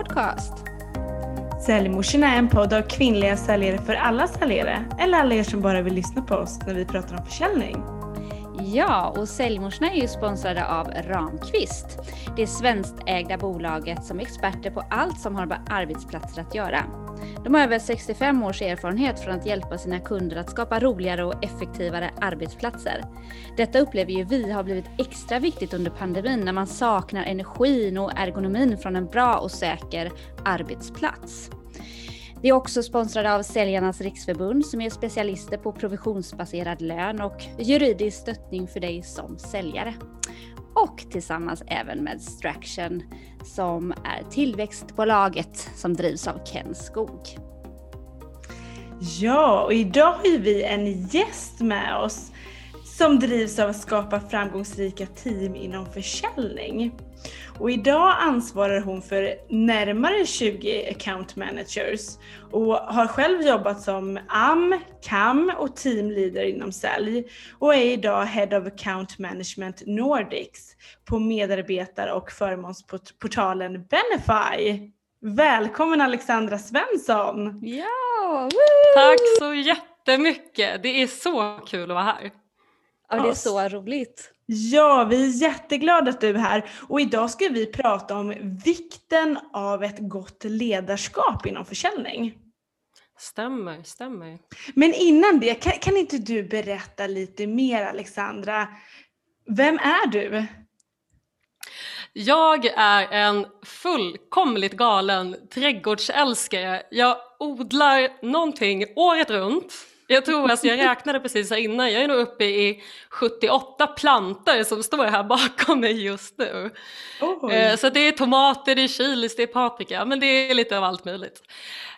Podcast. Säljmorsorna är en podd av kvinnliga säljare för alla säljare, eller alla er som bara vill lyssna på oss när vi pratar om försäljning. Ja, och Säljmorsorna är ju sponsrade av Ramqvist. Det svenskägda bolaget som är experter på allt som har med arbetsplatser att göra. De har över 65 års erfarenhet från att hjälpa sina kunder att skapa roligare och effektivare arbetsplatser. Detta upplever ju vi har blivit extra viktigt under pandemin när man saknar energin och ergonomin från en bra och säker arbetsplats. Vi är också sponsrade av Säljarnas Riksförbund som är specialister på provisionsbaserad lön och juridisk stöttning för dig som säljare. Och tillsammans även med Straction som är tillväxtbolaget som drivs av Ken Skog. Ja, och idag har vi en gäst med oss som drivs av att skapa framgångsrika team inom försäljning. Och idag ansvarar hon för närmare 20 account managers och har själv jobbat som AM, CAM och teamleader inom sälj och är idag Head of Account Management Nordics på medarbetar och förmånsportalen Benify. Välkommen Alexandra Svensson! Ja! Woo! Tack så jättemycket! Det är så kul att vara här. Ja, det är så roligt. Ja, vi är jätteglada att du är här och idag ska vi prata om vikten av ett gott ledarskap inom försäljning. Stämmer, stämmer. Men innan det, kan, kan inte du berätta lite mer Alexandra? Vem är du? Jag är en fullkomligt galen trädgårdsälskare. Jag odlar någonting året runt jag tror, alltså jag räknade precis här innan, jag är nog uppe i 78 plantor som står här bakom mig just nu. Eh, så det är tomater, det är chilis, det är paprika, men det är lite av allt möjligt.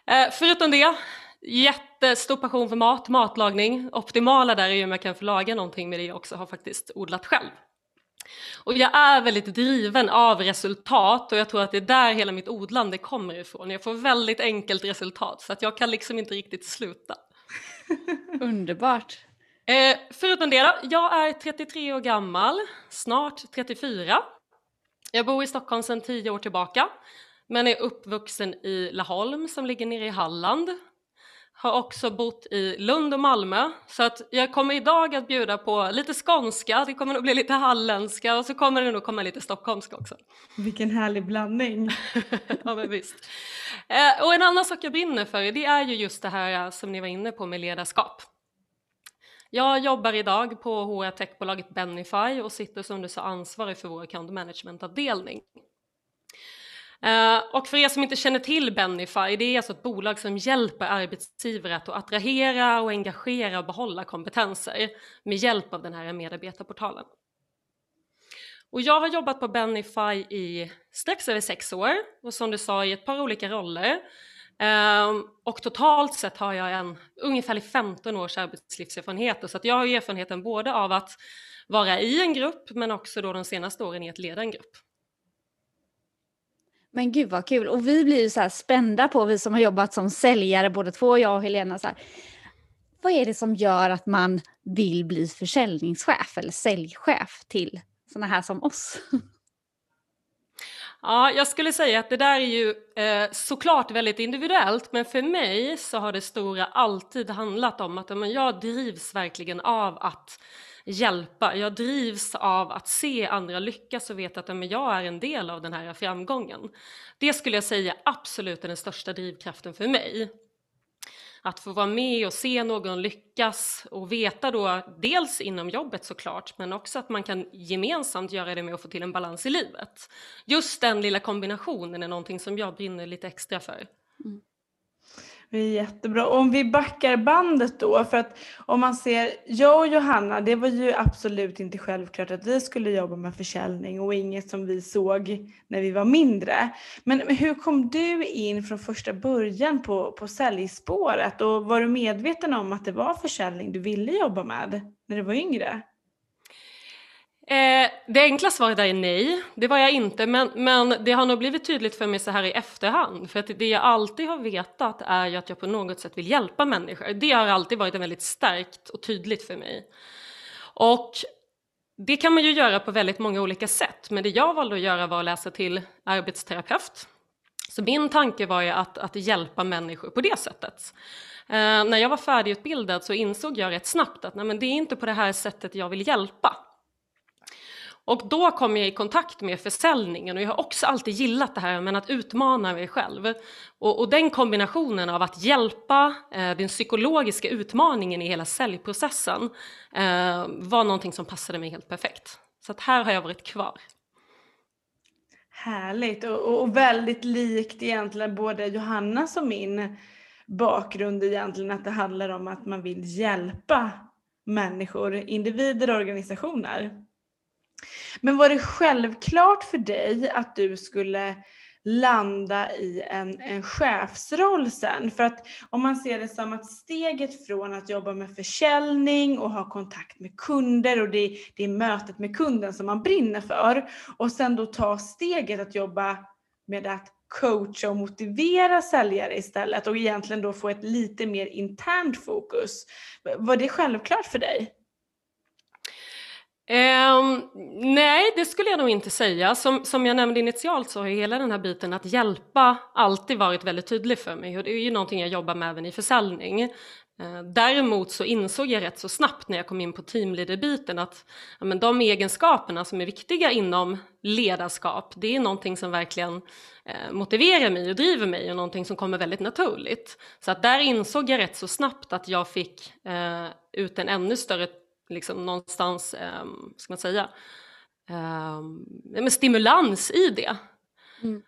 Eh, förutom det, jättestor passion för mat, matlagning. Optimala där är ju om jag kan få laga någonting med det jag också har faktiskt odlat själv. Och jag är väldigt driven av resultat och jag tror att det är där hela mitt odlande kommer ifrån. Jag får väldigt enkelt resultat så att jag kan liksom inte riktigt sluta. Underbart. Eh, förutom det då, jag är 33 år gammal, snart 34. Jag bor i Stockholm sedan 10 år tillbaka, men är uppvuxen i Laholm som ligger nere i Halland. Har också bott i Lund och Malmö, så att jag kommer idag att bjuda på lite skånska, det kommer nog bli lite halländska och så kommer det nog komma lite stockholmska också. Vilken härlig blandning. ja men visst. Eh, och en annan sak jag brinner för det är ju just det här eh, som ni var inne på med ledarskap. Jag jobbar idag på HR-techbolaget Benify och sitter som du sa ansvarig för vår account management-avdelning. Uh, och för er som inte känner till Benify, det är alltså ett bolag som hjälper arbetsgivare att attrahera och engagera och behålla kompetenser med hjälp av den här medarbetarportalen. Och jag har jobbat på Benify i strax över sex år och som du sa i ett par olika roller. Um, och totalt sett har jag en ungefär 15 års arbetslivserfarenhet så att jag har erfarenheten både av att vara i en grupp men också då de senaste åren i att leda en grupp. Men gud vad kul och vi blir ju så här spända på vi som har jobbat som säljare både två, jag och Helena. Så här, vad är det som gör att man vill bli försäljningschef eller säljchef till sådana här som oss? Ja, jag skulle säga att det där är ju eh, såklart väldigt individuellt, men för mig så har det stora alltid handlat om att men, jag drivs verkligen av att hjälpa. Jag drivs av att se andra lyckas och veta att men, jag är en del av den här framgången. Det skulle jag säga absolut är den största drivkraften för mig att få vara med och se någon lyckas och veta då dels inom jobbet såklart men också att man kan gemensamt göra det med att få till en balans i livet. Just den lilla kombinationen är någonting som jag brinner lite extra för. Mm. Det är jättebra. Om vi backar bandet då, för att om man ser, jag och Johanna, det var ju absolut inte självklart att vi skulle jobba med försäljning och inget som vi såg när vi var mindre. Men hur kom du in från första början på, på säljspåret och var du medveten om att det var försäljning du ville jobba med när du var yngre? Eh, det enkla svaret är nej, det var jag inte, men, men det har nog blivit tydligt för mig så här i efterhand. För att det jag alltid har vetat är ju att jag på något sätt vill hjälpa människor. Det har alltid varit väldigt starkt och tydligt för mig. Och det kan man ju göra på väldigt många olika sätt, men det jag valde att göra var att läsa till arbetsterapeut Så min tanke var ju att, att hjälpa människor på det sättet. Eh, när jag var färdigutbildad så insåg jag rätt snabbt att nej, men det är inte på det här sättet jag vill hjälpa. Och då kom jag i kontakt med försäljningen och jag har också alltid gillat det här med att utmana mig själv. Och, och den kombinationen av att hjälpa eh, den psykologiska utmaningen i hela säljprocessen eh, var någonting som passade mig helt perfekt. Så att här har jag varit kvar. Härligt och, och väldigt likt egentligen både Johannas och min bakgrund egentligen att det handlar om att man vill hjälpa människor, individer och organisationer. Men var det självklart för dig att du skulle landa i en, en chefsroll sen? För att om man ser det som att steget från att jobba med försäljning och ha kontakt med kunder och det, det är mötet med kunden som man brinner för och sen då ta steget att jobba med att coacha och motivera säljare istället och egentligen då få ett lite mer internt fokus. Var det självklart för dig? Um, nej, det skulle jag nog inte säga. Som, som jag nämnde initialt så har ju hela den här biten att hjälpa alltid varit väldigt tydlig för mig och det är ju någonting jag jobbar med även i försäljning. Uh, däremot så insåg jag rätt så snabbt när jag kom in på teamleader-biten att ja, men de egenskaperna som är viktiga inom ledarskap, det är någonting som verkligen uh, motiverar mig och driver mig och någonting som kommer väldigt naturligt. Så att där insåg jag rätt så snabbt att jag fick uh, ut en ännu större liksom någonstans, eh, ska man säga, eh, stimulans i det. Mm.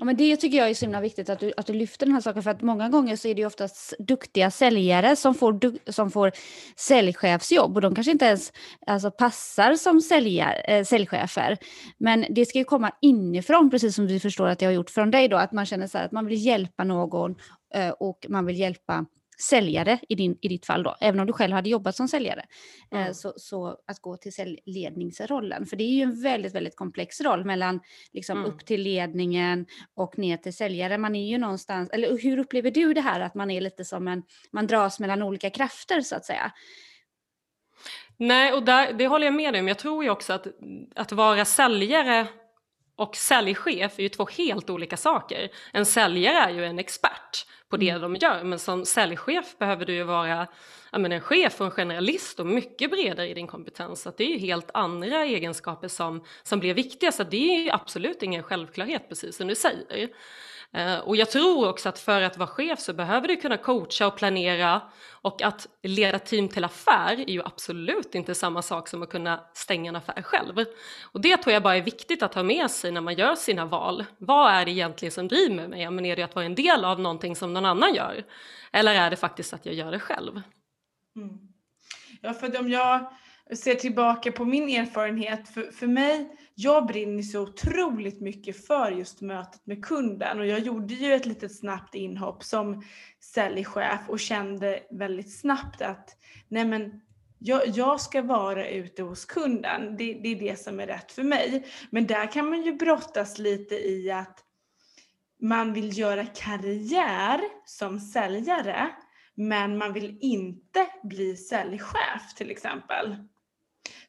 Ja, men det tycker jag är så himla viktigt att du, att du lyfter den här saken för att många gånger så är det ju oftast duktiga säljare som får, som får säljchefsjobb och de kanske inte ens alltså, passar som säljar, äh, säljchefer. Men det ska ju komma inifrån precis som du förstår att jag har gjort från dig då att man känner så här, att man vill hjälpa någon äh, och man vill hjälpa säljare i, din, i ditt fall då, även om du själv hade jobbat som säljare. Mm. så, så, att gå till säljledningsrollen, för det är ju en väldigt, väldigt komplex roll mellan liksom mm. upp till ledningen och ner till säljare. Man är ju någonstans, eller hur upplever du det här att man är lite som en, man dras mellan olika krafter så att säga? Nej, och där, det håller jag med dig om. Jag tror ju också att, att vara säljare och säljchef är ju två helt olika saker. En säljare är ju en expert på det mm. de gör. Men som säljchef behöver du ju vara menar, en chef och en generalist och mycket bredare i din kompetens. Så det är ju helt andra egenskaper som, som blir viktiga. Så det är ju absolut ingen självklarhet precis som du säger. Eh, och jag tror också att för att vara chef så behöver du kunna coacha och planera och att leda team till affär är ju absolut inte samma sak som att kunna stänga en affär själv. Och det tror jag bara är viktigt att ha med sig när man gör sina val. Vad är det egentligen som driver mig? Men är det att vara en del av någonting som någon annan gör? Eller är det faktiskt att jag gör det själv? Mm. Ja, för om jag ser tillbaka på min erfarenhet, för, för mig jag brinner så otroligt mycket för just mötet med kunden och jag gjorde ju ett litet snabbt inhopp som säljchef och kände väldigt snabbt att nej men jag, jag ska vara ute hos kunden. Det, det, är det som är rätt för mig. Men där kan man ju brottas lite i att man vill göra karriär som säljare men man vill inte bli säljchef till exempel.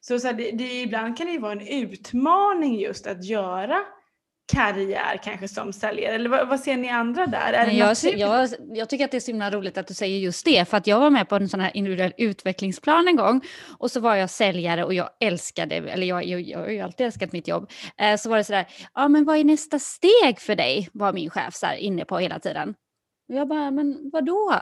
Så, så här, det, det, ibland kan det ju vara en utmaning just att göra karriär kanske som säljare? Eller vad, vad ser ni andra där? Är jag, jag, jag, tycker att det är så himla roligt att du säger just det, för att jag var med på en sån här individuell utvecklingsplan en gång och så var jag säljare och jag älskade, eller jag, jag, jag har ju alltid älskat mitt jobb, eh, så var det sådär, ja men vad är nästa steg för dig? var min chef så här, inne på hela tiden. Och jag bara, men vadå?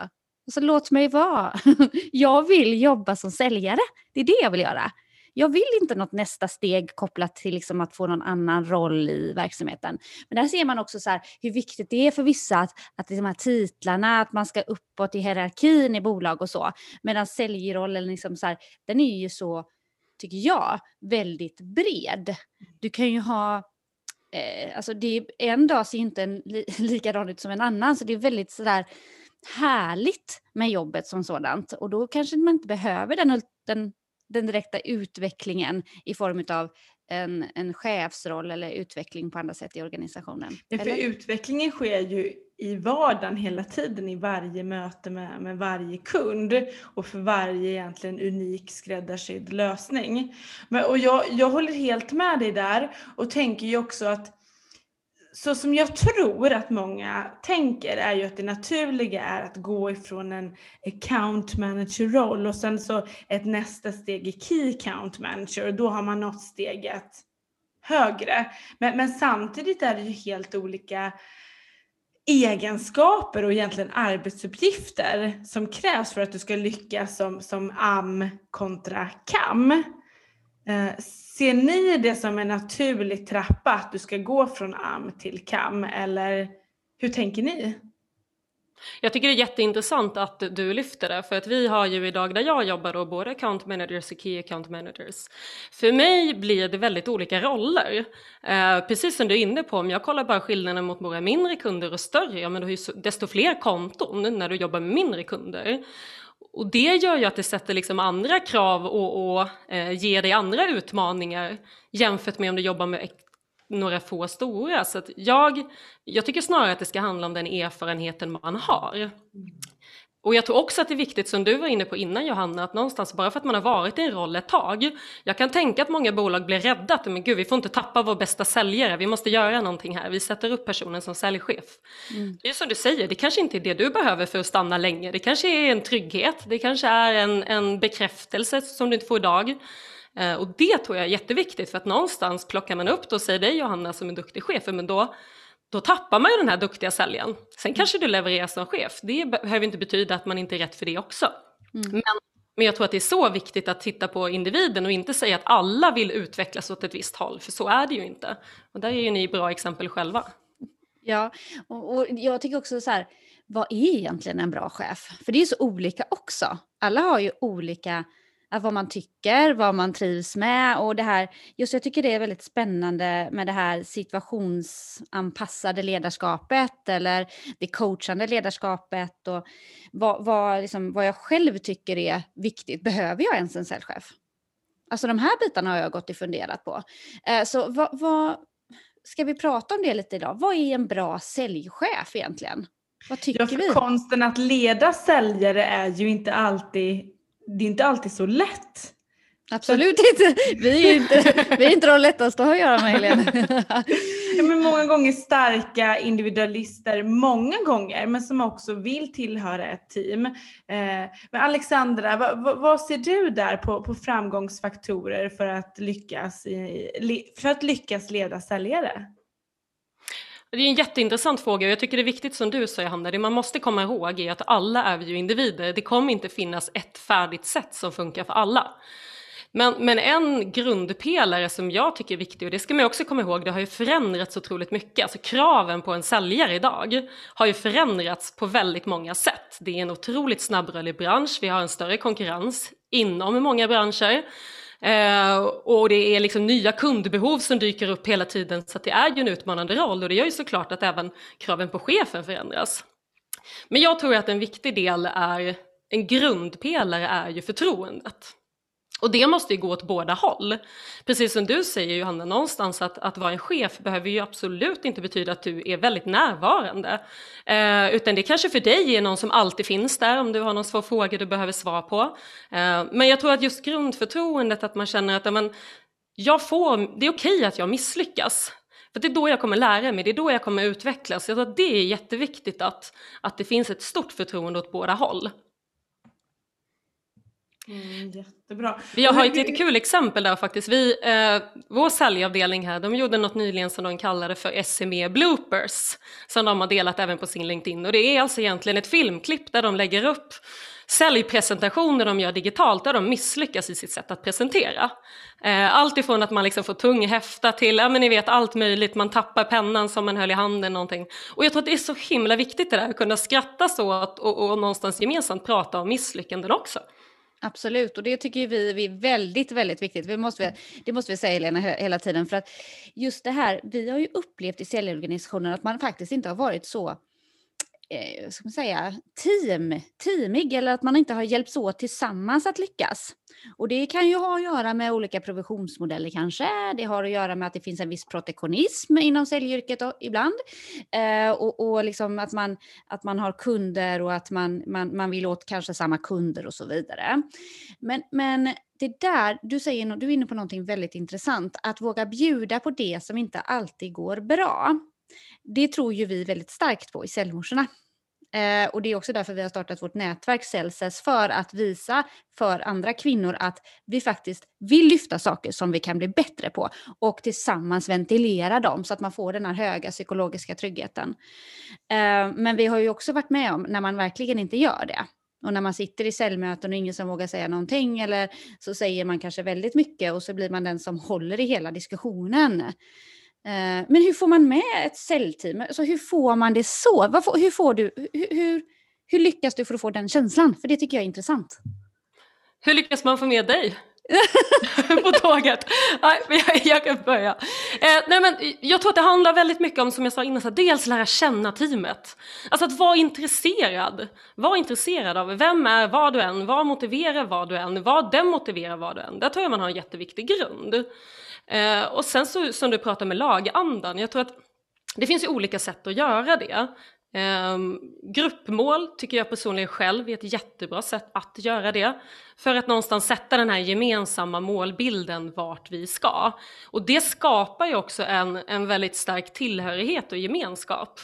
Så låt mig vara. jag vill jobba som säljare, det är det jag vill göra jag vill inte något nästa steg kopplat till liksom att få någon annan roll i verksamheten. Men där ser man också så här, hur viktigt det är för vissa att, att de här titlarna, att man ska uppåt i hierarkin i bolag och så. Medan säljrollen, liksom så här, den är ju så, tycker jag, väldigt bred. Du kan ju ha eh, alltså det, en dag ser inte en li, likadan ut som en annan, så det är väldigt sådär härligt med jobbet som sådant. Och då kanske man inte behöver den, den den direkta utvecklingen i form av en, en chefsroll eller utveckling på andra sätt i organisationen. Ja, för utvecklingen sker ju i vardagen hela tiden i varje möte med, med varje kund och för varje egentligen unik skräddarsydd lösning. Men, och jag, jag håller helt med dig där och tänker ju också att så som jag tror att många tänker är ju att det naturliga är att gå ifrån en account manager roll och sen så ett nästa steg i key account manager och då har man nått steget högre. Men, men samtidigt är det ju helt olika egenskaper och egentligen arbetsuppgifter som krävs för att du ska lyckas som, som AM kontra KAM. Eh, ser ni det som en naturlig trappa att du ska gå från AM till KAM eller hur tänker ni? Jag tycker det är jätteintressant att du lyfter det, för att vi har ju idag där jag jobbar då både account managers och key account managers. För mig blir det väldigt olika roller. Eh, precis som du är inne på, om jag kollar bara skillnaden mot våra mindre kunder och större, ja men du har ju desto fler konton när du jobbar med mindre kunder. Och det gör ju att det sätter liksom andra krav och, och eh, ger dig andra utmaningar jämfört med om du jobbar med några få stora. Så jag, jag tycker snarare att det ska handla om den erfarenheten man har. Och jag tror också att det är viktigt, som du var inne på innan Johanna, att någonstans bara för att man har varit i en roll ett tag, jag kan tänka att många bolag blir rädda att men gud, vi får inte tappa vår bästa säljare, vi måste göra någonting här, vi sätter upp personen som säljchef. Mm. Det är som du säger, det kanske inte är det du behöver för att stanna länge, det kanske är en trygghet, det kanske är en, en bekräftelse som du inte får idag. Eh, och det tror jag är jätteviktigt för att någonstans plockar man upp då, säg dig Johanna som en duktig chef, men då, då tappar man ju den här duktiga säljaren. Sen kanske du levererar som chef, det behöver inte betyda att man inte är rätt för det också. Mm. Men, men jag tror att det är så viktigt att titta på individen och inte säga att alla vill utvecklas åt ett visst håll, för så är det ju inte. Och där är ju ni bra exempel själva. Ja, och, och jag tycker också så här, vad är egentligen en bra chef? För det är så olika också. Alla har ju olika vad man tycker, vad man trivs med och det här, just jag tycker det är väldigt spännande med det här situationsanpassade ledarskapet eller det coachande ledarskapet och vad, vad, liksom, vad jag själv tycker är viktigt. Behöver jag ens en säljchef? Alltså de här bitarna har jag gått och funderat på. Eh, så vad, vad, ska vi prata om det lite idag? Vad är en bra säljchef egentligen? Vad tycker ja, för vi? Konsten att leda säljare är ju inte alltid det är inte alltid så lätt. Absolut inte. Vi är inte, vi är inte de lättaste att göra med Helene. ja, men många gånger starka individualister, många gånger, men som också vill tillhöra ett team. Eh, men Alexandra, vad, vad, ser du där på, på framgångsfaktorer för att lyckas, i, för att lyckas leda säljare? Det är en jätteintressant fråga och jag tycker det är viktigt som du säger Hanna, det man måste komma ihåg är att alla är vi ju individer. Det kommer inte finnas ett färdigt sätt som funkar för alla. Men, men en grundpelare som jag tycker är viktig, och det ska man också komma ihåg, det har ju förändrats otroligt mycket. Alltså kraven på en säljare idag har ju förändrats på väldigt många sätt. Det är en otroligt snabbrörlig bransch, vi har en större konkurrens inom många branscher. Eh, och det är liksom nya kundbehov som dyker upp hela tiden så det är ju en utmanande roll och det gör ju såklart att även kraven på chefen förändras. Men jag tror att en viktig del är, en grundpelare är ju förtroendet. Och det måste ju gå åt båda håll. Precis som du säger Johanna, någonstans att, att vara en chef behöver ju absolut inte betyda att du är väldigt närvarande. Eh, utan det kanske för dig är någon som alltid finns där om du har någon svår fråga du behöver svar på. Eh, men jag tror att just grundförtroendet, att man känner att amen, jag får, det är okej att jag misslyckas. För det är då jag kommer lära mig, det är då jag kommer utvecklas. Jag tror att det är jätteviktigt att, att det finns ett stort förtroende åt båda håll. Mm, jättebra. Vi har ett lite kul exempel där faktiskt. Vi, eh, vår säljavdelning här, de gjorde något nyligen som de kallade för SME bloopers. Som de har delat även på sin LinkedIn. Och det är alltså egentligen ett filmklipp där de lägger upp säljpresentationer de gör digitalt där de misslyckas i sitt sätt att presentera. Eh, allt ifrån att man liksom får tung häfta till, ja men ni vet allt möjligt, man tappar pennan som man höll i handen någonting. Och jag tror att det är så himla viktigt det där, att kunna skratta så och, och, och någonstans gemensamt prata om misslyckanden också. Absolut, och det tycker vi är väldigt, väldigt viktigt. Vi måste, det måste vi säga Helena hela tiden, för att just det här, vi har ju upplevt i säljorganisationen att man faktiskt inte har varit så eh, ska man säga, team, teamig eller att man inte har hjälpts åt tillsammans att lyckas. Och det kan ju ha att göra med olika provisionsmodeller kanske. Det har att göra med att det finns en viss protektionism inom säljyrket ibland. Eh, och och liksom att, man, att man har kunder och att man, man, man vill åt kanske samma kunder och så vidare. Men, men det där, du, säger, du är inne på någonting väldigt intressant, att våga bjuda på det som inte alltid går bra. Det tror ju vi väldigt starkt på i cellmorsorna. Eh, och det är också därför vi har startat vårt nätverk Cellses för att visa för andra kvinnor att vi faktiskt vill lyfta saker som vi kan bli bättre på och tillsammans ventilera dem så att man får den här höga psykologiska tryggheten. Eh, men vi har ju också varit med om när man verkligen inte gör det. Och när man sitter i cellmöten och ingen som vågar säga någonting eller så säger man kanske väldigt mycket och så blir man den som håller i hela diskussionen. Eh, men hur får man med ett cellteam? Alltså hur får man det så? Hur, får du, hur, hur, hur lyckas du för att få den känslan? För det tycker jag är intressant. Hur lyckas man få med dig? på tåget. Nej, jag, jag kan börja. Eh, nej, men jag tror att det handlar väldigt mycket om, som jag sa innan, så dels lära känna teamet. Alltså att vara intresserad. Var intresserad av vem är vad du än, vad motiverar vad du än, vad demotiverar vad du än. Där tror jag man har en jätteviktig grund. Eh, och sen så, som du pratar med lagandan, jag tror att det finns ju olika sätt att göra det. Eh, gruppmål tycker jag personligen själv är ett jättebra sätt att göra det. För att någonstans sätta den här gemensamma målbilden vart vi ska. Och det skapar ju också en, en väldigt stark tillhörighet och gemenskap.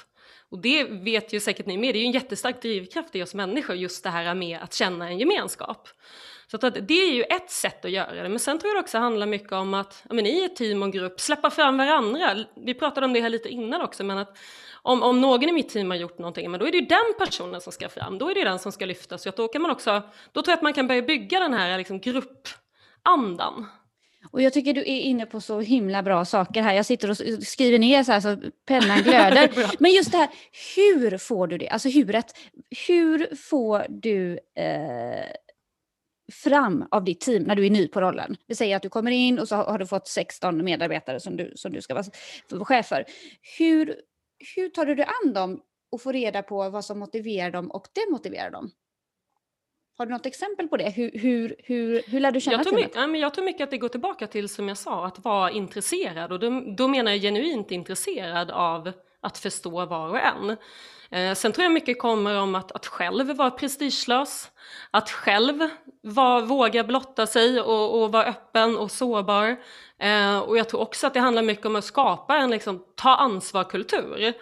Och det vet ju säkert ni med, det är ju en jättestark drivkraft i oss människor just det här med att känna en gemenskap. Så att det är ju ett sätt att göra det, men sen tror jag det också handlar mycket om att men, i ett team och grupp släppa fram varandra. Vi pratade om det här lite innan också, men att om, om någon i mitt team har gjort någonting, men då är det ju den personen som ska fram, då är det den som ska lyftas. Så att då, kan man också, då tror jag att man kan börja bygga den här liksom, gruppandan. Och jag tycker du är inne på så himla bra saker här. Jag sitter och skriver ner så här så pennan glöder. Men just det här, hur får du det? Alltså huret. Hur får du eh, fram av ditt team när du är ny på rollen. Vi säger att du kommer in och så har du fått 16 medarbetare som du, som du ska vara chef för. Hur, hur tar du dig an dem och får reda på vad som motiverar dem och demotiverar dem? Har du något exempel på det? Hur, hur, hur, hur lär du känna jag tror, mycket, ja, men jag tror mycket att det går tillbaka till, som jag sa, att vara intresserad. Och då, då menar jag genuint intresserad av att förstå var och en. Eh, sen tror jag mycket kommer om att, att själv vara prestigelös, att själv var, våga blotta sig och, och vara öppen och sårbar. Eh, och jag tror också att det handlar mycket om att skapa en liksom, ta ansvar-kultur.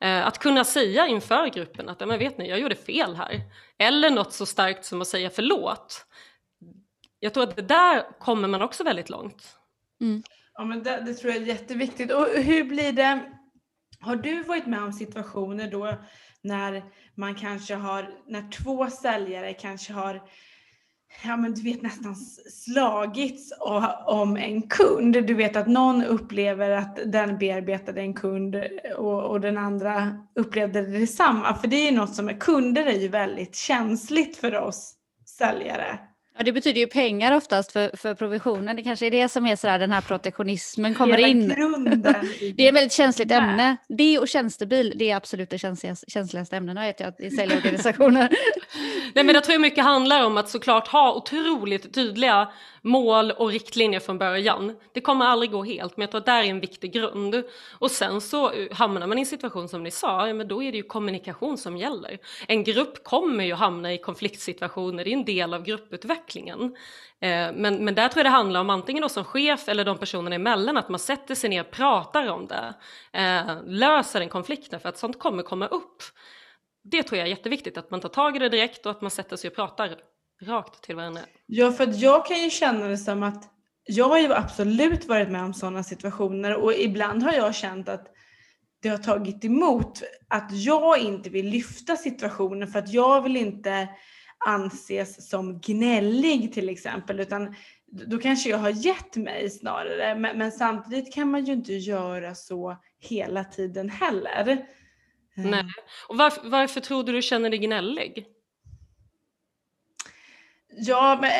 Eh, att kunna säga inför gruppen att men vet ni, jag gjorde fel här. Eller något så starkt som att säga förlåt. Jag tror att det där kommer man också väldigt långt. Mm. Ja, men det, det tror jag är jätteviktigt. Och hur blir det har du varit med om situationer då när man kanske har, när två säljare kanske har ja men du vet nästan slagits om en kund. Du vet att någon upplever att den bearbetade en kund och, och den andra upplevde detsamma. För det är ju något som är, kunder är ju väldigt känsligt för oss säljare. Ja, det betyder ju pengar oftast för, för provisionen. Det kanske är det som är sådär den här protektionismen kommer Hela in. det är ett väldigt känsligt ämne. Det och tjänstebil, det är absolut det känsligaste, känsligaste ämnena vet jag i säljorganisationer. Nej men jag tror mycket handlar om att såklart ha otroligt tydliga mål och riktlinjer från början. Det kommer aldrig gå helt, men jag tror att det är en viktig grund. Och sen så eh, hamnar man i en situation som ni sa, ja, men då är det ju kommunikation som gäller. En grupp kommer ju hamna i konfliktsituationer, det är en del av grupputvecklingen. Eh, men, men där tror jag det handlar om antingen då som chef eller de personerna emellan, att man sätter sig ner och pratar om det, eh, löser den konflikten, för att sånt kommer komma upp. Det tror jag är jätteviktigt, att man tar tag i det direkt och att man sätter sig och pratar rakt till varandra. Ja, för att jag kan ju känna det som att jag har ju absolut varit med om sådana situationer och ibland har jag känt att det har tagit emot att jag inte vill lyfta situationen för att jag vill inte anses som gnällig till exempel utan då kanske jag har gett mig snarare men, men samtidigt kan man ju inte göra så hela tiden heller. Nej. Och varför, varför tror du du känner dig gnällig? Ja, men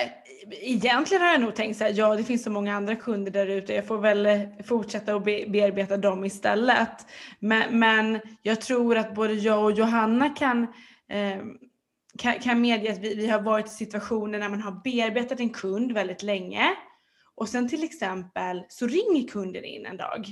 egentligen har jag nog tänkt så här, ja det finns så många andra kunder där ute, jag får väl fortsätta att be bearbeta dem istället. Men, men jag tror att både jag och Johanna kan, eh, kan, kan medge att vi, vi har varit i situationer när man har bearbetat en kund väldigt länge och sen till exempel så ringer kunden in en dag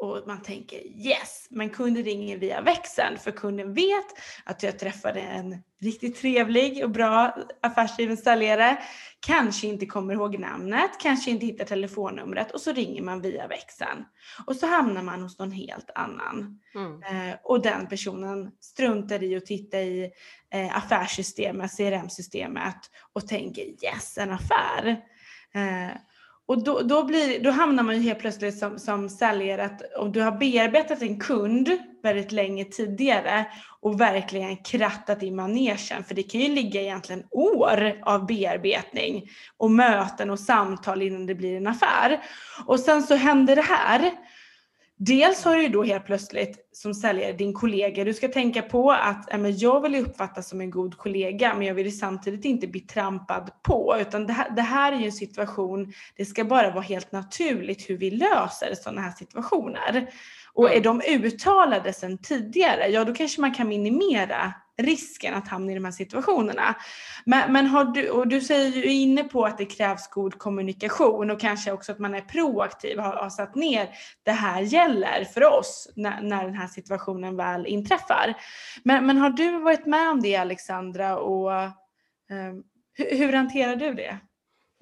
och man tänker yes, men kunden ringer via växeln för kunden vet att jag träffade en riktigt trevlig och bra affärsdriven säljare, kanske inte kommer ihåg namnet, kanske inte hittar telefonnumret och så ringer man via växeln. Och så hamnar man hos någon helt annan. Mm. Eh, och den personen struntar i att titta i eh, affärssystemet, CRM-systemet och tänker yes, en affär. Eh, och då, då, blir, då hamnar man ju helt plötsligt som, som säljare att om du har bearbetat en kund väldigt länge tidigare och verkligen krattat i manegen, för det kan ju ligga egentligen år av bearbetning och möten och samtal innan det blir en affär. Och sen så händer det här Dels har du ju då helt plötsligt som säljare din kollega, du ska tänka på att äh, jag vill uppfattas som en god kollega men jag vill samtidigt inte bli trampad på utan det här, det här är ju en situation, det ska bara vara helt naturligt hur vi löser sådana här situationer. Och är de uttalade sedan tidigare, ja då kanske man kan minimera risken att hamna i de här situationerna. Men, men har du, och du säger ju inne på att det krävs god kommunikation och kanske också att man är proaktiv, har, har satt ner det här gäller för oss när, när den här situationen väl inträffar. Men, men har du varit med om det Alexandra och eh, hur, hur hanterar du det?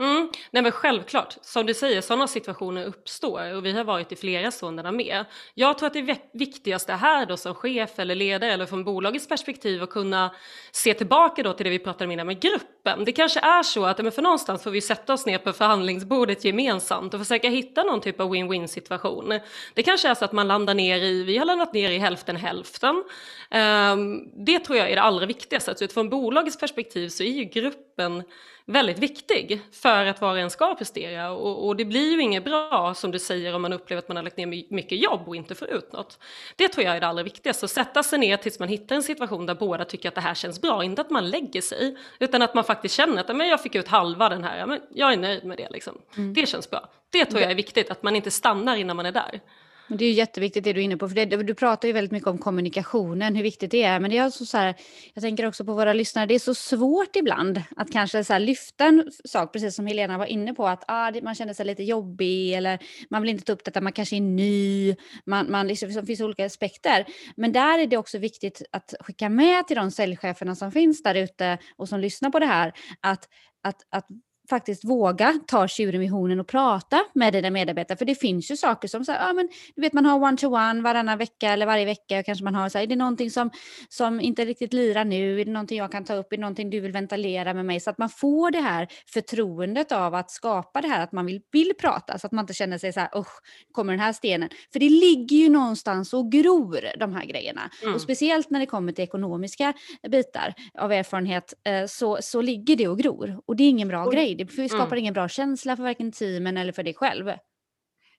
Mm. Nej men självklart, som du säger, sådana situationer uppstår och vi har varit i flera sådana med. Jag tror att det viktigaste här då som chef eller ledare eller från bolagets perspektiv att kunna se tillbaka då till det vi pratade om innan med gruppen. Det kanske är så att men för någonstans får vi sätta oss ner på förhandlingsbordet gemensamt och försöka hitta någon typ av win-win situation. Det kanske är så att man landar ner i, vi har landat ner i hälften hälften. Um, det tror jag är det allra viktigaste, så utifrån bolagets perspektiv så är ju gruppen väldigt viktig för att var och en ska prestera och, och, det blir ju inget bra som du säger om man upplever att man har lagt ner mycket jobb och inte får ut något. Det tror jag är det allra viktigaste, att sätta sig ner tills man hittar en situation där båda tycker att det här känns bra, inte att man lägger sig utan att man faktiskt känner att men jag fick ut halva den här, men jag är nöjd med det liksom. Mm. Det känns bra. Det tror jag är viktigt, att man inte stannar innan man är där. Det är jätteviktigt det du är inne på, för det, du pratar ju väldigt mycket om kommunikationen, hur viktigt det är. Men det är alltså så här, jag tänker också på våra lyssnare, det är så svårt ibland att kanske så lyfta en sak, precis som Helena var inne på, att ah, man känner sig lite jobbig eller man vill inte ta upp detta, man kanske är ny, man, man liksom, det finns olika aspekter. Men där är det också viktigt att skicka med till de säljcheferna som finns där ute och som lyssnar på det här, att att, att faktiskt våga ta tjuren vid hornen och prata med dina medarbetare. För det finns ju saker som så här, ja, men, du vet, man har one-to-one varannan vecka eller varje vecka. Kanske man har så här, är det någonting som, som inte riktigt lirar nu? Är det någonting jag kan ta upp? Är det någonting du vill ventilera med mig? Så att man får det här förtroendet av att skapa det här att man vill, vill prata. Så att man inte känner sig så här, usch, kommer den här stenen? För det ligger ju någonstans och gror de här grejerna. Mm. Och speciellt när det kommer till ekonomiska bitar av erfarenhet eh, så, så ligger det och gror. Och det är ingen bra och, grej det skapar mm. ingen bra känsla för varken teamen eller för dig själv.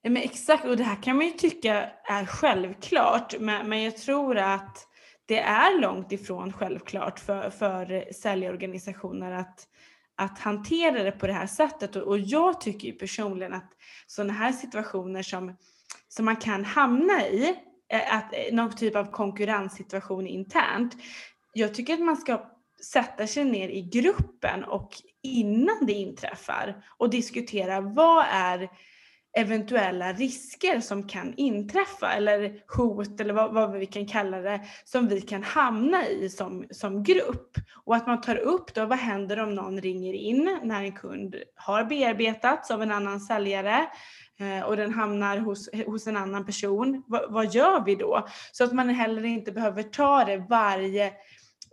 Men exakt, och det här kan man ju tycka är självklart, men, men jag tror att det är långt ifrån självklart för, för säljarorganisationer att, att hantera det på det här sättet. Och, och jag tycker ju personligen att sådana här situationer som, som man kan hamna i, att, någon typ av konkurrenssituation internt, jag tycker att man ska sätta sig ner i gruppen och innan det inträffar och diskutera vad är eventuella risker som kan inträffa eller hot eller vad, vad, vi kan kalla det som vi kan hamna i som, som grupp. Och att man tar upp då, vad händer om någon ringer in när en kund har bearbetats av en annan säljare eh, och den hamnar hos, hos en annan person. Va, vad gör vi då? Så att man heller inte behöver ta det varje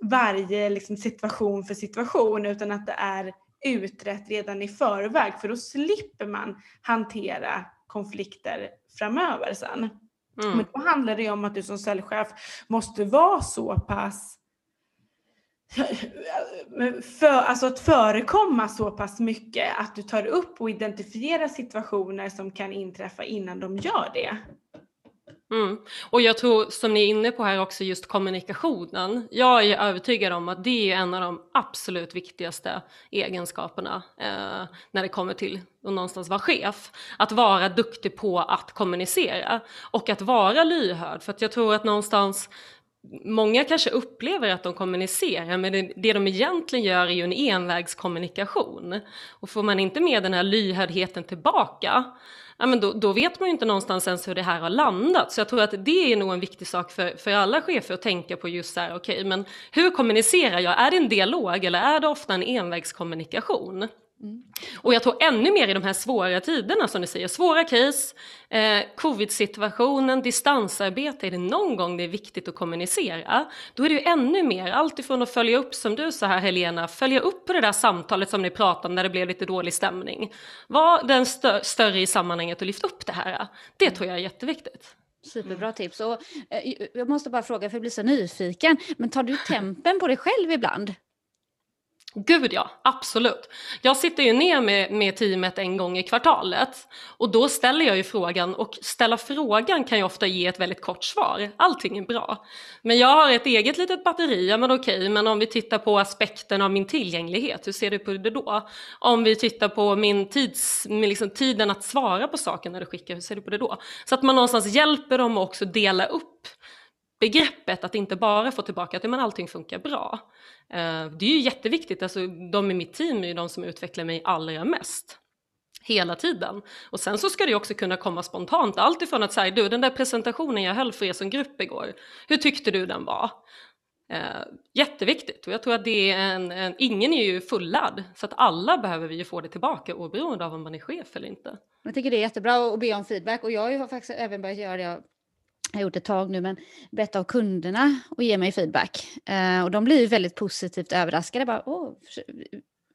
varje liksom, situation för situation utan att det är utrett redan i förväg för då slipper man hantera konflikter framöver sen. Mm. Men då handlar det om att du som säljchef måste vara så pass för, alltså att förekomma så pass mycket att du tar upp och identifierar situationer som kan inträffa innan de gör det. Mm. Och jag tror som ni är inne på här också just kommunikationen. Jag är övertygad om att det är en av de absolut viktigaste egenskaperna eh, när det kommer till att någonstans vara chef. Att vara duktig på att kommunicera och att vara lyhörd. För att jag tror att någonstans Många kanske upplever att de kommunicerar men det, det de egentligen gör är ju en envägskommunikation. Och får man inte med den här lyhördheten tillbaka ja, men då, då, vet man ju inte någonstans ens hur det här har landat. Så jag tror att det är nog en viktig sak för, för alla chefer att tänka på just så här, okej, okay, men hur kommunicerar jag? Är det en dialog eller är det ofta en envägskommunikation? Mm. Och jag tror ännu mer i de här svåra tiderna som du säger, svåra case, eh, covid-situationen, distansarbete, är det någon gång det är viktigt att kommunicera, då är det ju ännu mer, alltifrån att följa upp som du sa här Helena, följa upp på det där samtalet som ni pratade om när det blev lite dålig stämning. Var den stö större i sammanhanget och lyft upp det här. Det tror jag är jätteviktigt. Superbra tips. Och, eh, jag måste bara fråga, för jag blir så nyfiken, men tar du tempen på dig själv ibland? Gud ja, absolut. Jag sitter ju ner med, med teamet en gång i kvartalet och då ställer jag ju frågan och ställa frågan kan ju ofta ge ett väldigt kort svar. Allting är bra. Men jag har ett eget litet batteri, ja men okej, men om vi tittar på aspekten av min tillgänglighet, hur ser du på det då? Om vi tittar på min tids, liksom tiden att svara på saker när du skickar, hur ser du på det då? Så att man någonstans hjälper dem att också dela upp begreppet att inte bara få tillbaka att men allting funkar bra. Eh, det är ju jätteviktigt, alltså, de i mitt team är ju de som utvecklar mig allra mest. Hela tiden. Och sen så ska det också kunna komma spontant, alltifrån att säga du den där presentationen jag höll för er som grupp igår, hur tyckte du den var? Eh, jätteviktigt och jag tror att det är en, en, ingen är ju fullärd så att alla behöver vi ju få det tillbaka oberoende av om man är chef eller inte. Jag tycker det är jättebra att be om feedback och jag har ju faktiskt även börjat göra det jag har gjort ett tag nu, men bett av kunderna och ge mig feedback. Eh, och de blir väldigt positivt överraskade. Bara, Åh,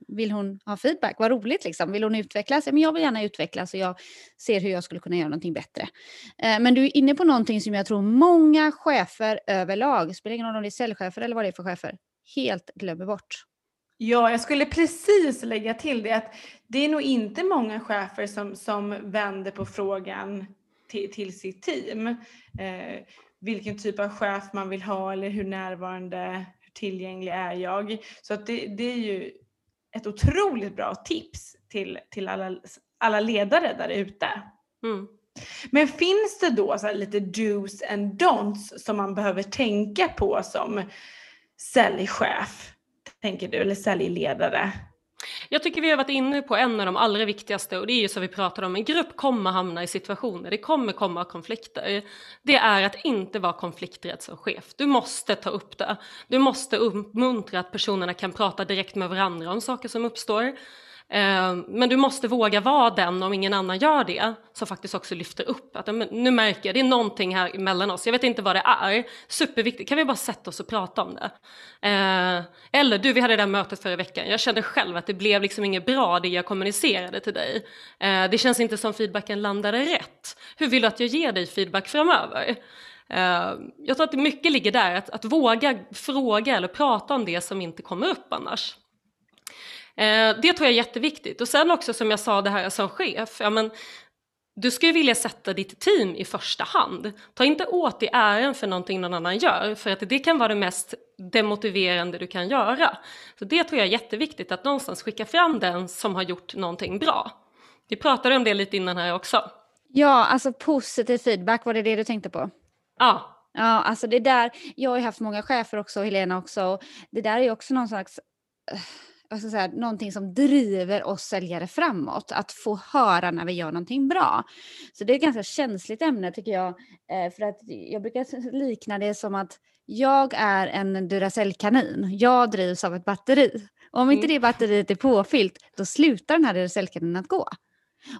vill hon ha feedback? Vad roligt liksom. Vill hon utvecklas? Men jag vill gärna utvecklas och jag ser hur jag skulle kunna göra någonting bättre. Eh, men du är inne på någonting som jag tror många chefer överlag, spelar ingen roll om det är säljchefer eller vad det är för chefer, helt glömmer bort. Ja, jag skulle precis lägga till det att det är nog inte många chefer som, som vänder på frågan till, till sitt team. Eh, vilken typ av chef man vill ha eller hur närvarande, hur tillgänglig är jag? Så att det, det är ju ett otroligt bra tips till, till alla, alla ledare där ute. Mm. Men finns det då så lite dos and don'ts som man behöver tänka på som säljchef, tänker du, eller säljledare? Jag tycker vi har varit inne på en av de allra viktigaste och det är ju som vi pratade om, en grupp kommer hamna i situationer, det kommer komma konflikter. Det är att inte vara konflikträdd som chef. Du måste ta upp det. Du måste uppmuntra att personerna kan prata direkt med varandra om saker som uppstår. Ehm, men du måste våga vara den om ingen annan gör det som faktiskt också lyfter upp att nu märker jag det är någonting här mellan oss. Jag vet inte vad det är. Superviktigt. Kan vi bara sätta oss och prata om det? Ehm, eller du, vi hade det där mötet förra veckan. Jag kände själv att det blev liksom inget bra det jag kommunicerade till dig. Ehm, det känns inte som feedbacken landade rätt. Hur vill du att jag ger dig feedback framöver? Jag tror att mycket ligger där, att, att våga fråga eller prata om det som inte kommer upp annars. Eh, det tror jag är jätteviktigt. Och sen också som jag sa det här som chef, ja, men, du ska ju vilja sätta ditt team i första hand. Ta inte åt i ären för någonting någon annan gör, för att det kan vara det mest demotiverande du kan göra. Så det tror jag är jätteviktigt, att någonstans skicka fram den som har gjort någonting bra. Vi pratade om det lite innan här också. Ja, alltså positiv feedback, var det det du tänkte på? Ja. Ja, alltså det där, jag har ju haft många chefer också, Helena också, det där är ju också någon slags alltså så här, någonting som driver oss säljare framåt. Att få höra när vi gör någonting bra. Så det är ett ganska känsligt ämne tycker jag. Eh, för att jag brukar likna det som att jag är en Duracell-kanin. Jag drivs av ett batteri. Om inte mm. det batteriet är påfyllt, då slutar den här Duracell-kaninen att gå.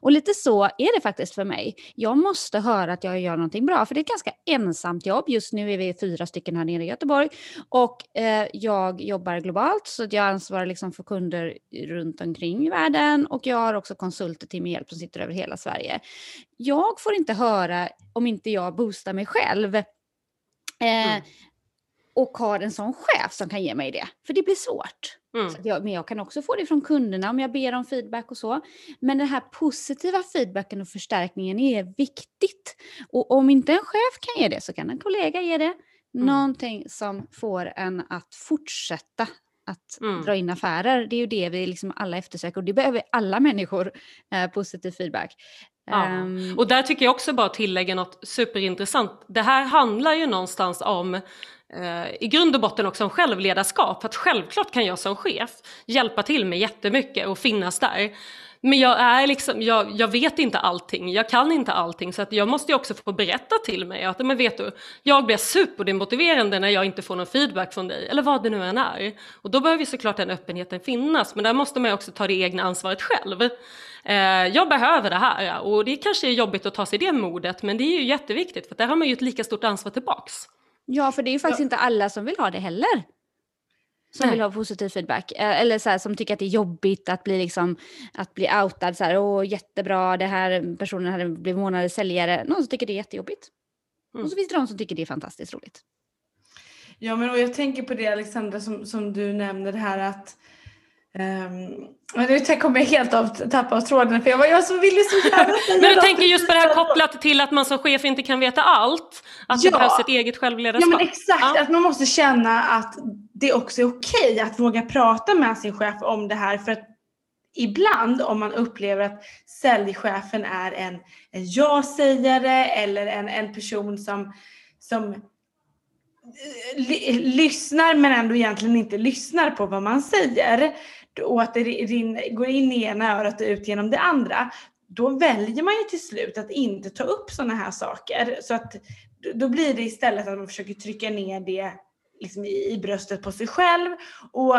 Och lite så är det faktiskt för mig. Jag måste höra att jag gör någonting bra, för det är ett ganska ensamt jobb. Just nu är vi fyra stycken här nere i Göteborg och eh, jag jobbar globalt så jag ansvarar liksom för kunder runt omkring i världen och jag har också konsulter till min hjälp som sitter över hela Sverige. Jag får inte höra om inte jag boostar mig själv. Eh, mm och har en sån chef som kan ge mig det. För det blir svårt. Mm. Jag, men jag kan också få det från kunderna om jag ber om feedback och så. Men den här positiva feedbacken och förstärkningen är viktigt. Och om inte en chef kan ge det så kan en kollega ge det. Mm. Någonting som får en att fortsätta att mm. dra in affärer. Det är ju det vi liksom alla eftersöker och det behöver alla människor, eh, positiv feedback. Ja. Um, och där tycker jag också bara tillägga något superintressant. Det här handlar ju någonstans om Eh, i grund och botten också om självledarskap. Att självklart kan jag som chef hjälpa till med jättemycket och finnas där. Men jag, är liksom, jag, jag vet inte allting, jag kan inte allting så att jag måste ju också få berätta till mig att men vet du, jag blir superdemotiverande när jag inte får någon feedback från dig eller vad det nu än är. Och då behöver ju såklart den öppenheten finnas men där måste man ju också ta det egna ansvaret själv. Eh, jag behöver det här och det kanske är jobbigt att ta sig det modet men det är ju jätteviktigt för där har man ju ett lika stort ansvar tillbaks. Ja, för det är ju faktiskt ja. inte alla som vill ha det heller som Nej. vill ha positiv feedback. Eh, eller så här, som tycker att det är jobbigt att bli, liksom, att bli outad. Så här, Åh, jättebra, det här personen hade blivit månadens säljare. Någon som tycker det är jättejobbigt. Mm. Och så finns det de som tycker det är fantastiskt roligt. Ja, men och jag tänker på det Alexandra som, som du nämnde det här att Um, nu kommer jag helt av, tappa av tråden för jag, var, jag så ville så gärna Men du tänker just på det här kopplat till att man som chef inte kan veta allt? Att ja. det behövs ett eget självledarskap? Ja men exakt, ja. att man måste känna att det också är okej att våga prata med sin chef om det här för att ibland om man upplever att säljchefen är en, en ja-sägare eller en, en person som, som eh, lyssnar men ändå egentligen inte lyssnar på vad man säger och att det går in i ena örat och ut genom det andra, då väljer man ju till slut att inte ta upp sådana här saker. Så att då blir det istället att man försöker trycka ner det liksom i, bröstet på sig själv och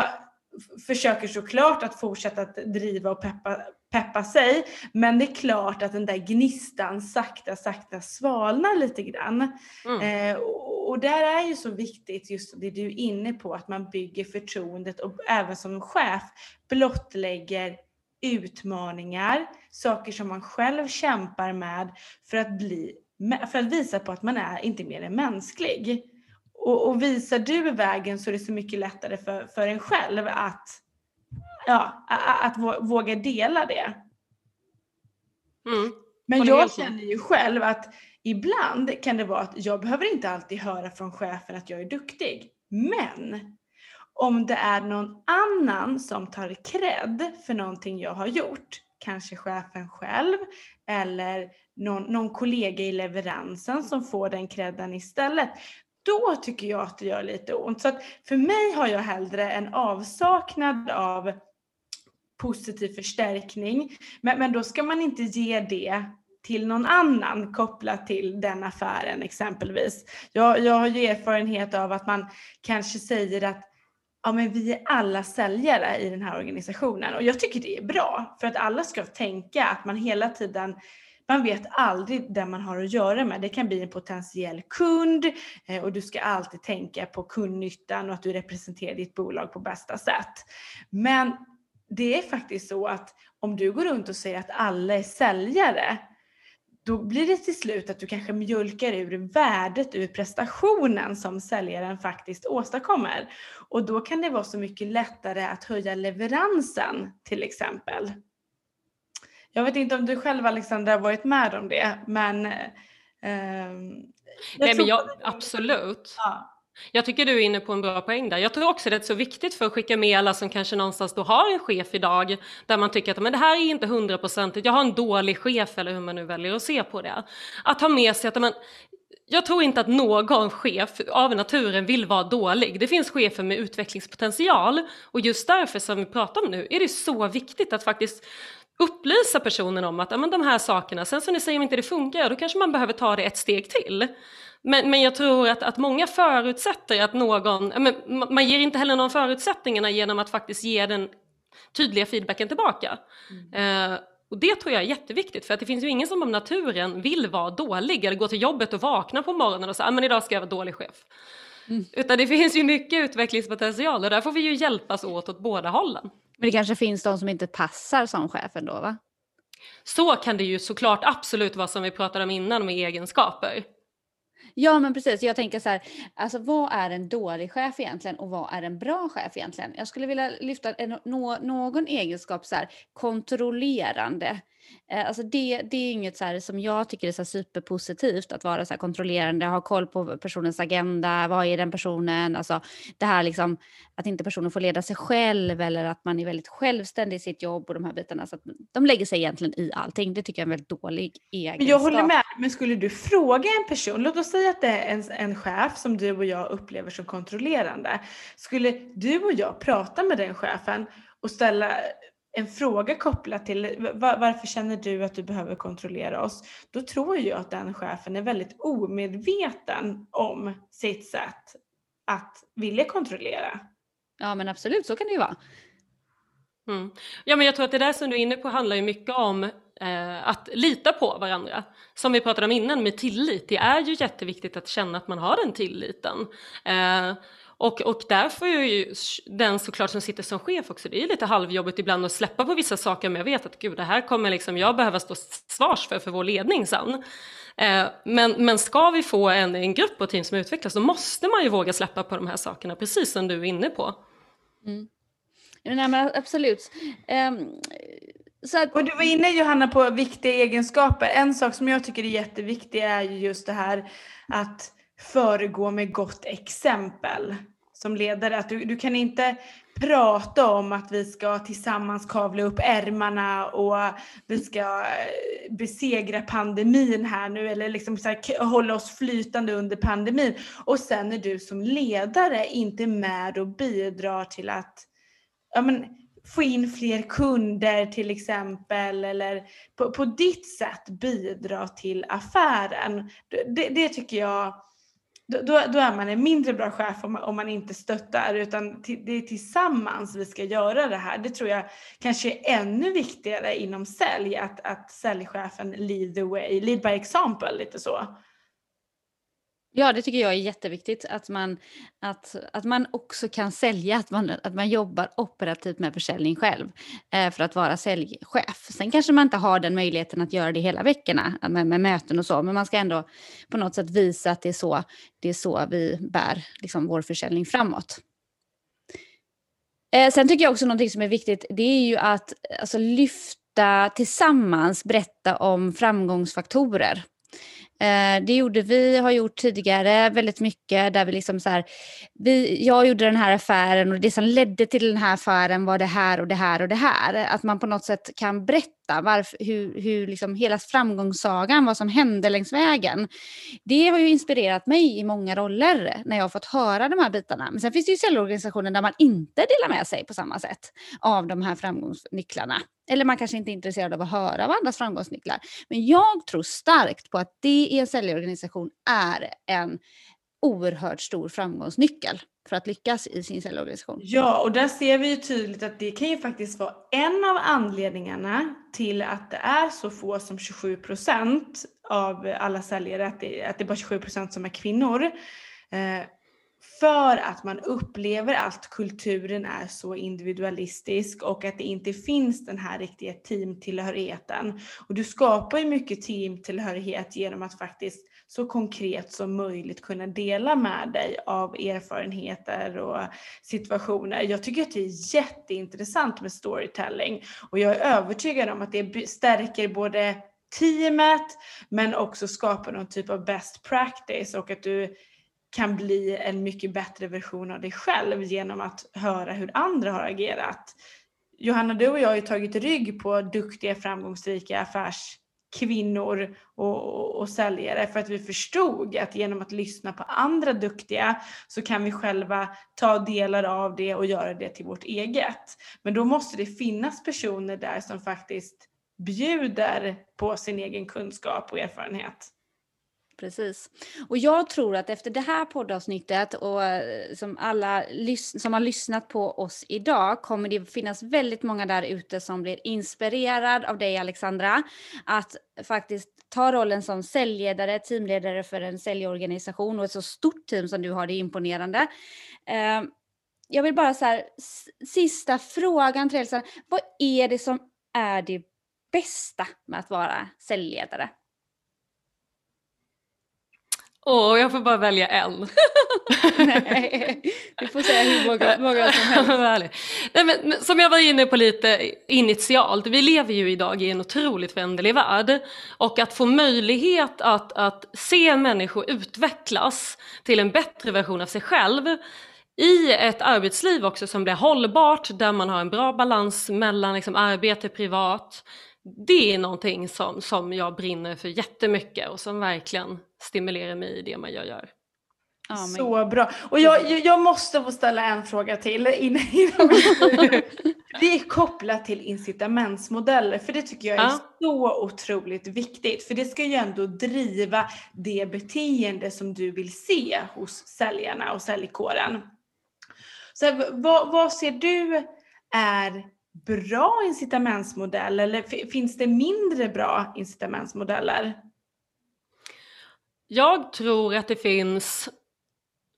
försöker såklart att fortsätta att driva och peppa, peppa sig. Men det är klart att den där gnistan sakta, sakta svalnar lite grann. Mm. Eh, och, och där är ju så viktigt just det du är inne på, att man bygger förtroendet och även som chef blottlägger utmaningar, saker som man själv kämpar med för att, bli, för att visa på att man är inte mer än mänsklig. Och, och visar du vägen så är det så mycket lättare för, för en själv att, ja, att, våga dela det. Mm. Men jag känner ju själv att ibland kan det vara att jag behöver inte alltid höra från chefen att jag är duktig. Men om det är någon annan som tar cred för någonting jag har gjort, kanske chefen själv eller någon, någon kollega i leveransen som får den credden istället, då tycker jag att det gör lite ont. Så att för mig har jag hellre en avsaknad av positiv förstärkning. Men, men då ska man inte ge det till någon annan kopplat till den affären exempelvis. Jag, jag har ju erfarenhet av att man kanske säger att ja, men vi är alla säljare i den här organisationen och jag tycker det är bra för att alla ska tänka att man hela tiden man vet aldrig den man har att göra med. Det kan bli en potentiell kund eh, och du ska alltid tänka på kundnyttan och att du representerar ditt bolag på bästa sätt. Men det är faktiskt så att om du går runt och säger att alla är säljare, då blir det till slut att du kanske mjölkar ur värdet ur prestationen som säljaren faktiskt åstadkommer. Och då kan det vara så mycket lättare att höja leveransen till exempel. Jag vet inte om du själv Alexandra har varit med om det, men... Eh, Nej, men jag, absolut. Ja. Jag tycker du är inne på en bra poäng där. Jag tror också det är så viktigt för att skicka med alla som kanske någonstans då har en chef idag där man tycker att men det här är inte hundraprocentigt, jag har en dålig chef eller hur man nu väljer att se på det. Att ha med sig att men, jag tror inte att någon chef av naturen vill vara dålig. Det finns chefer med utvecklingspotential och just därför som vi pratar om nu är det så viktigt att faktiskt upplysa personen om att men, de här sakerna, sen som ni säger om inte det funkar, då kanske man behöver ta det ett steg till. Men, men jag tror att, att många förutsätter att någon, men, man ger inte heller någon förutsättningarna genom att faktiskt ge den tydliga feedbacken tillbaka. Mm. Eh, och det tror jag är jätteviktigt för att det finns ju ingen som av naturen vill vara dålig eller gå till jobbet och vakna på morgonen och säga men idag ska jag vara dålig chef. Mm. Utan det finns ju mycket utvecklingspotential och där får vi ju hjälpas åt åt båda hållen. Men det kanske finns de som inte passar som chef ändå va? Så kan det ju såklart absolut vara som vi pratade om innan med egenskaper. Ja men precis, jag tänker så här, alltså vad är en dålig chef egentligen och vad är en bra chef egentligen? Jag skulle vilja lyfta en, no, någon egenskap så här, kontrollerande. Eh, alltså det, det är inget så som jag tycker är så superpositivt att vara så kontrollerande, ha koll på personens agenda, vad är den personen, alltså det här liksom att inte personen får leda sig själv eller att man är väldigt självständig i sitt jobb och de här bitarna. Så att de lägger sig egentligen i allting. Det tycker jag är en väldigt dålig egenskap. Jag håller med, men skulle du fråga en person, låt oss säga att det är en, en chef som du och jag upplever som kontrollerande. Skulle du och jag prata med den chefen och ställa en fråga kopplat till varför känner du att du behöver kontrollera oss? Då tror jag att den chefen är väldigt omedveten om sitt sätt att vilja kontrollera. Ja men absolut, så kan det ju vara. Mm. Ja men jag tror att det där som du är inne på handlar ju mycket om eh, att lita på varandra. Som vi pratade om innan med tillit, det är ju jätteviktigt att känna att man har den tilliten. Eh, och, och därför är ju den såklart som sitter som chef också, det är lite halvjobbigt ibland att släppa på vissa saker men jag vet att gud det här kommer liksom jag behöva stå svars för för vår ledning sen. Eh, men, men ska vi få en, en grupp och team som utvecklas då måste man ju våga släppa på de här sakerna precis som du är inne på. Mm. Nej men absolut. Um, att... Och du var inne Johanna på viktiga egenskaper. En sak som jag tycker är jätteviktig är just det här att föregå med gott exempel som ledare. Att du, du kan inte prata om att vi ska tillsammans kavla upp ärmarna och vi ska eh, besegra pandemin här nu eller liksom så här, hålla oss flytande under pandemin. Och sen är du som ledare inte med och bidrar till att ja, men, få in fler kunder till exempel eller på, på ditt sätt bidra till affären. Det, det tycker jag då, då, är man en mindre bra chef om man, om man inte stöttar utan det är tillsammans vi ska göra det här. Det tror jag kanske är ännu viktigare inom sälj att, att säljchefen lead the way, lead by example lite så. Ja, det tycker jag är jätteviktigt att man, att, att man också kan sälja, att man, att man jobbar operativt med försäljning själv eh, för att vara säljchef. Sen kanske man inte har den möjligheten att göra det hela veckorna eh, med, med möten och så, men man ska ändå på något sätt visa att det är så, det är så vi bär liksom, vår försäljning framåt. Eh, sen tycker jag också någonting som är viktigt, det är ju att alltså, lyfta tillsammans, berätta om framgångsfaktorer. Eh, det gjorde vi, har gjort tidigare väldigt mycket där vi liksom så här, vi, jag gjorde den här affären och det som ledde till den här affären var det här och det här och det här. Att man på något sätt kan berätta varför, hur, hur liksom hela framgångssagan, vad som hände längs vägen. Det har ju inspirerat mig i många roller när jag har fått höra de här bitarna. Men sen finns det ju säljorganisationer där man inte delar med sig på samma sätt av de här framgångsnycklarna. Eller man kanske inte är intresserad av att höra av andras framgångsnycklar. Men jag tror starkt på att det i en säljorganisation är en oerhört stor framgångsnyckel för att lyckas i sin säljorganisation. Ja, och där ser vi ju tydligt att det kan ju faktiskt vara en av anledningarna till att det är så få som 27 procent av alla säljare, att det, att det är bara 27 procent som är kvinnor. Eh, för att man upplever att kulturen är så individualistisk och att det inte finns den här riktiga teamtillhörigheten. Och du skapar ju mycket teamtillhörighet genom att faktiskt så konkret som möjligt kunna dela med dig av erfarenheter och situationer. Jag tycker att det är jätteintressant med storytelling och jag är övertygad om att det stärker både teamet men också skapar någon typ av best practice och att du kan bli en mycket bättre version av dig själv genom att höra hur andra har agerat. Johanna, du och jag har ju tagit rygg på duktiga, framgångsrika affärskvinnor och, och, och säljare för att vi förstod att genom att lyssna på andra duktiga så kan vi själva ta delar av det och göra det till vårt eget. Men då måste det finnas personer där som faktiskt bjuder på sin egen kunskap och erfarenhet. Precis. Och jag tror att efter det här poddavsnittet och eh, som alla som har lyssnat på oss idag kommer det finnas väldigt många där ute som blir inspirerad av dig Alexandra att faktiskt ta rollen som säljledare, teamledare för en säljorganisation och ett så stort team som du har, det är imponerande. Ehm, jag vill bara så här, sista frågan till Elsa, vad är det som är det bästa med att vara säljledare? Åh, oh, jag får bara välja en. Nej, du får säga hur många, många som helst. Nej, men, som jag var inne på lite initialt, vi lever ju idag i en otroligt föränderlig värld. Och att få möjlighet att, att se människor utvecklas till en bättre version av sig själv i ett arbetsliv också som blir hållbart, där man har en bra balans mellan liksom, arbete privat, det är någonting som, som jag brinner för jättemycket och som verkligen stimulerar mig i det man jag gör. Ja, men... Så bra. Och jag, jag måste få ställa en fråga till innan, innan det är kopplat till incitamentsmodeller för det tycker jag är Ja. så otroligt viktigt. För det ska ju ändå driva det beteende som du vill se hos säljarna och säljkåren. Så här, vad, vad ser du är bra incitamentsmodell eller finns det mindre bra incitamentsmodeller? Jag tror att det finns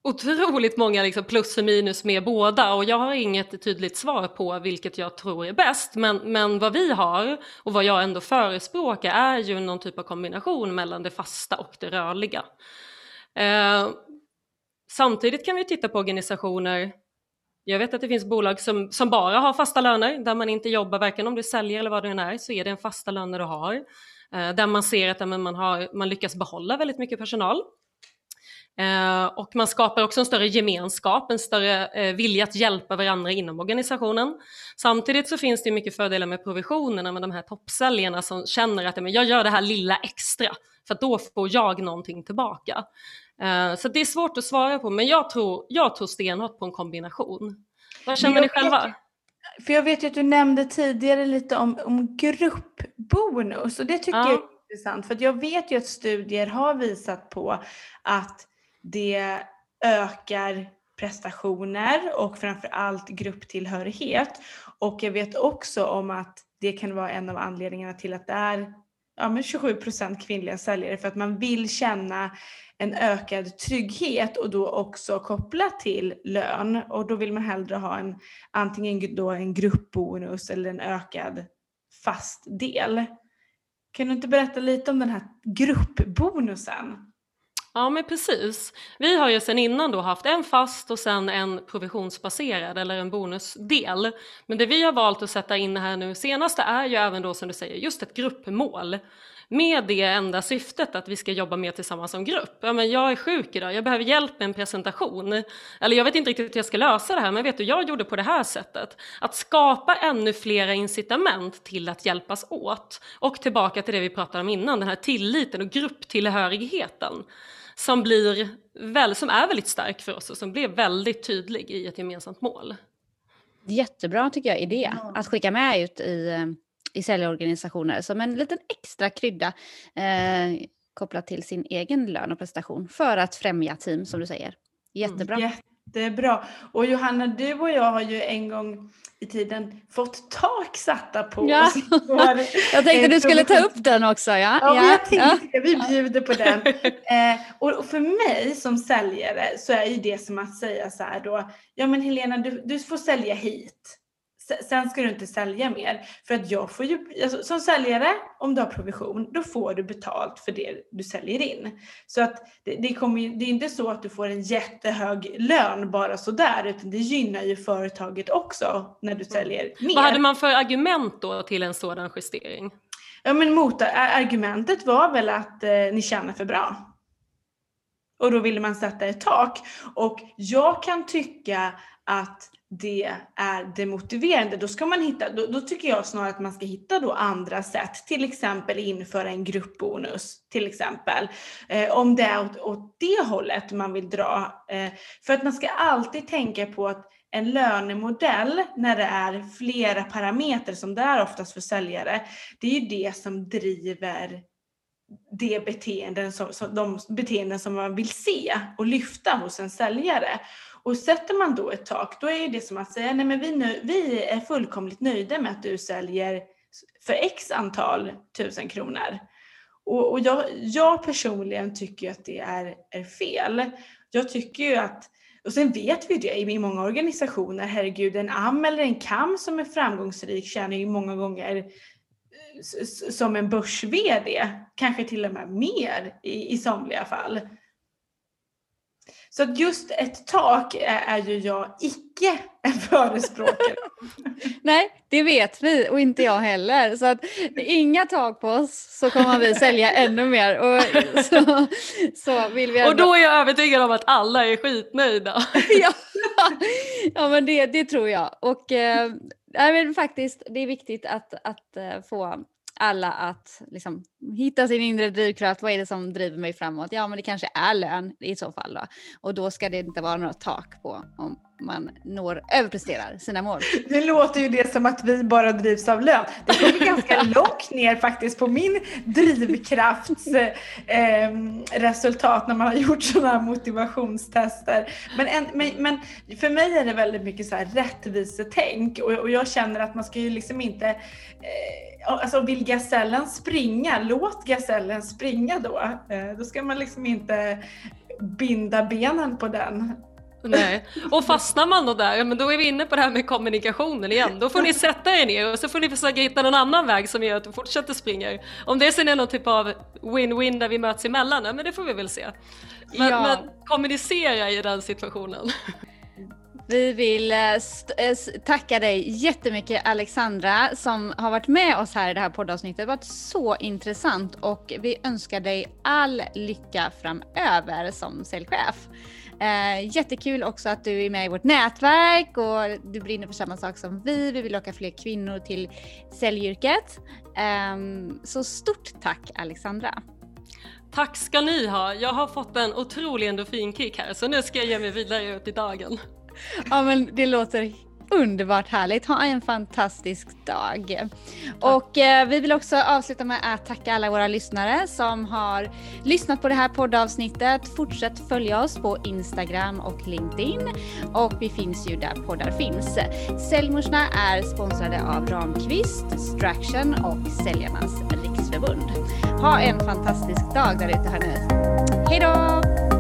otroligt många liksom plus och minus med båda och jag har inget tydligt svar på vilket jag tror är bäst. Men, men vad vi har och vad jag ändå förespråkar är ju någon typ av kombination mellan det fasta och det rörliga. Eh, samtidigt kan vi titta på organisationer jag vet att det finns bolag som, som bara har fasta löner där man inte jobbar, varken om du säljer eller vad det än är, så är det en fasta löner du har. Eh, där man ser att men man, har, man lyckas behålla väldigt mycket personal. Eh, och man skapar också en större gemenskap, en större eh, vilja att hjälpa varandra inom organisationen. Samtidigt så finns det mycket fördelar med provisionerna med de här toppsäljarna som känner att men jag gör det här lilla extra för då får jag någonting tillbaka. Eh, så det är svårt att svara på, men jag tror, jag tror stenhårt på en kombination. Vad känner ni själva? För jag vet ju att du nämnde tidigare lite om, om gruppbonus och det tycker Ja. jag är intressant för att jag vet ju att studier har visat på att det ökar prestationer och framför allt grupptillhörighet. Och jag vet också om att det kan vara en av anledningarna till att det är ja, men 27% kvinnliga säljare för att man vill känna en ökad trygghet och då också kopplat till lön och då vill man hellre ha en antingen då en gruppbonus eller en ökad fast del. Kan du inte berätta lite om den här gruppbonusen? Ja men precis. Vi har ju sedan innan då haft en fast och sen en provisionsbaserad eller en bonusdel. Men det vi har valt att sätta in här nu senaste är ju även då som du säger just ett gruppmål. Med det enda syftet att vi ska jobba mer tillsammans som grupp. Ja, men jag är sjuk idag, jag behöver hjälp med en presentation. Eller jag vet inte riktigt hur jag ska lösa det här, men vet du, jag gjorde på det här sättet. Att skapa ännu flera incitament till att hjälpas åt. Och tillbaka till det vi pratade om innan, den här tilliten och grupptillhörigheten som, blir väl, som är väldigt stark för oss och som blir väldigt tydlig i ett gemensamt mål. Jättebra tycker jag idé Ja. att skicka med ut i, eh, i säljorganisationer som en liten extra krydda eh, kopplat till sin egen lön och prestation för att främja team som du säger. Jättebra. Jättebra. Och Johanna, du och jag har ju en gång i tiden fått tak satta på Ja. oss. Jag tänkte du skulle ta upp den också. Ja, Ja, ja, jag ja. tänkte vi bjuder på den. Eh, och för mig som säljare så är ju det som att säga så här då, ja men Helena du, du får sälja hit. Sen ska du inte sälja mer. För att jag får ju, alltså, som säljare, om du har provision, då får du betalt för det du säljer in. Så att det, det, kommer det är inte så att du får en jättehög lön bara sådär, utan det gynnar ju företaget också när du säljer mer. Vad hade man för argument då till en sådan justering? Ja men motargumentet var väl att eh, ni tjänar för bra. Och då ville man sätta ett tak. Och jag kan tycka att det är demotiverande. Då ska man hitta, då, då tycker jag snarare att man ska hitta då andra sätt. Till exempel införa en gruppbonus till exempel. Eh, om det är åt, åt det hållet man vill dra. Eh, för att man ska alltid tänka på att en lönemodell när det är flera parametrar som det är oftast för säljare, det är ju det som driver det beteenden som, som, de beteenden som man vill se och lyfta hos en säljare. Och sätter man då ett tak, då är det som att säga, nej men vi, nu, vi är fullkomligt nöjda med att du säljer för x antal tusen kronor. Och, och jag, jag personligen tycker att det är, är fel. Jag tycker ju att och sen vet vi det i många organisationer, herregud en AM eller en KAM som är framgångsrik tjänar ju många gånger som en börs-VD, kanske till och med mer i, i somliga fall. Så att just ett tak är, är ju jag icke en förespråkare Nej, det vet vi och inte jag heller. Så att inga tak på oss så kommer vi sälja ännu mer. Och så, så vill vi Och då är jag övertygad om att alla är skitnöjda. ja, ja men det, det tror jag. Och eh, men faktiskt, det är viktigt att, att eh, få alla att liksom, hitta sin inre drivkraft. Vad är det som driver mig framåt? Ja, men det kanske är lön i så fall. Då. Och då ska det inte vara något tak på om man når, överpresterar sina mål. Det låter ju det som att vi bara drivs av lön. Det kommer ganska långt ner faktiskt på min drivkraftsresultat eh, när man har gjort sådana här motivationstester. Men, en, men, men, för mig är det väldigt mycket så här rättvisetänk och, och jag känner att man ska ju liksom inte eh, Alltså vill gasellen springa, låt gasellen springa då. Eh, då ska man liksom inte binda benen på den. Nej, och fastnar man då där, men då är vi inne på det här med kommunikationen igen. Då får ni sätta er ner och så får ni försöka hitta någon annan väg som gör att du fortsätter springa. Om det sen är någon typ av win-win där vi möts emellan, men det får vi väl se. Men, ja. men kommunicera i den situationen. Vi vill eh, eh, tacka dig jättemycket Alexandra som har varit med oss här i det här poddavsnittet. Det har varit så intressant och vi önskar dig all lycka framöver som säljchef. Eh, jättekul också att du är med i vårt nätverk och du brinner för samma sak som vi. Vi vill locka fler kvinnor till säljyrket. Eh, så stort tack Alexandra! Tack ska ni ha! Jag har fått en otrolig endorfinkick här så nu ska jag ge mig vidare ut i dagen. Ja men det låter underbart härligt. Ha en fantastisk dag. Och eh, vi vill också avsluta med att tacka alla våra lyssnare som har lyssnat på det här poddavsnittet. Fortsätt följa oss på Instagram och LinkedIn och vi finns ju där poddar finns. Säljmorsna är sponsrade av Ramqvist, Straction och Säljarnas Riksförbund. Ha en fantastisk dag där ute här nu. Hej då!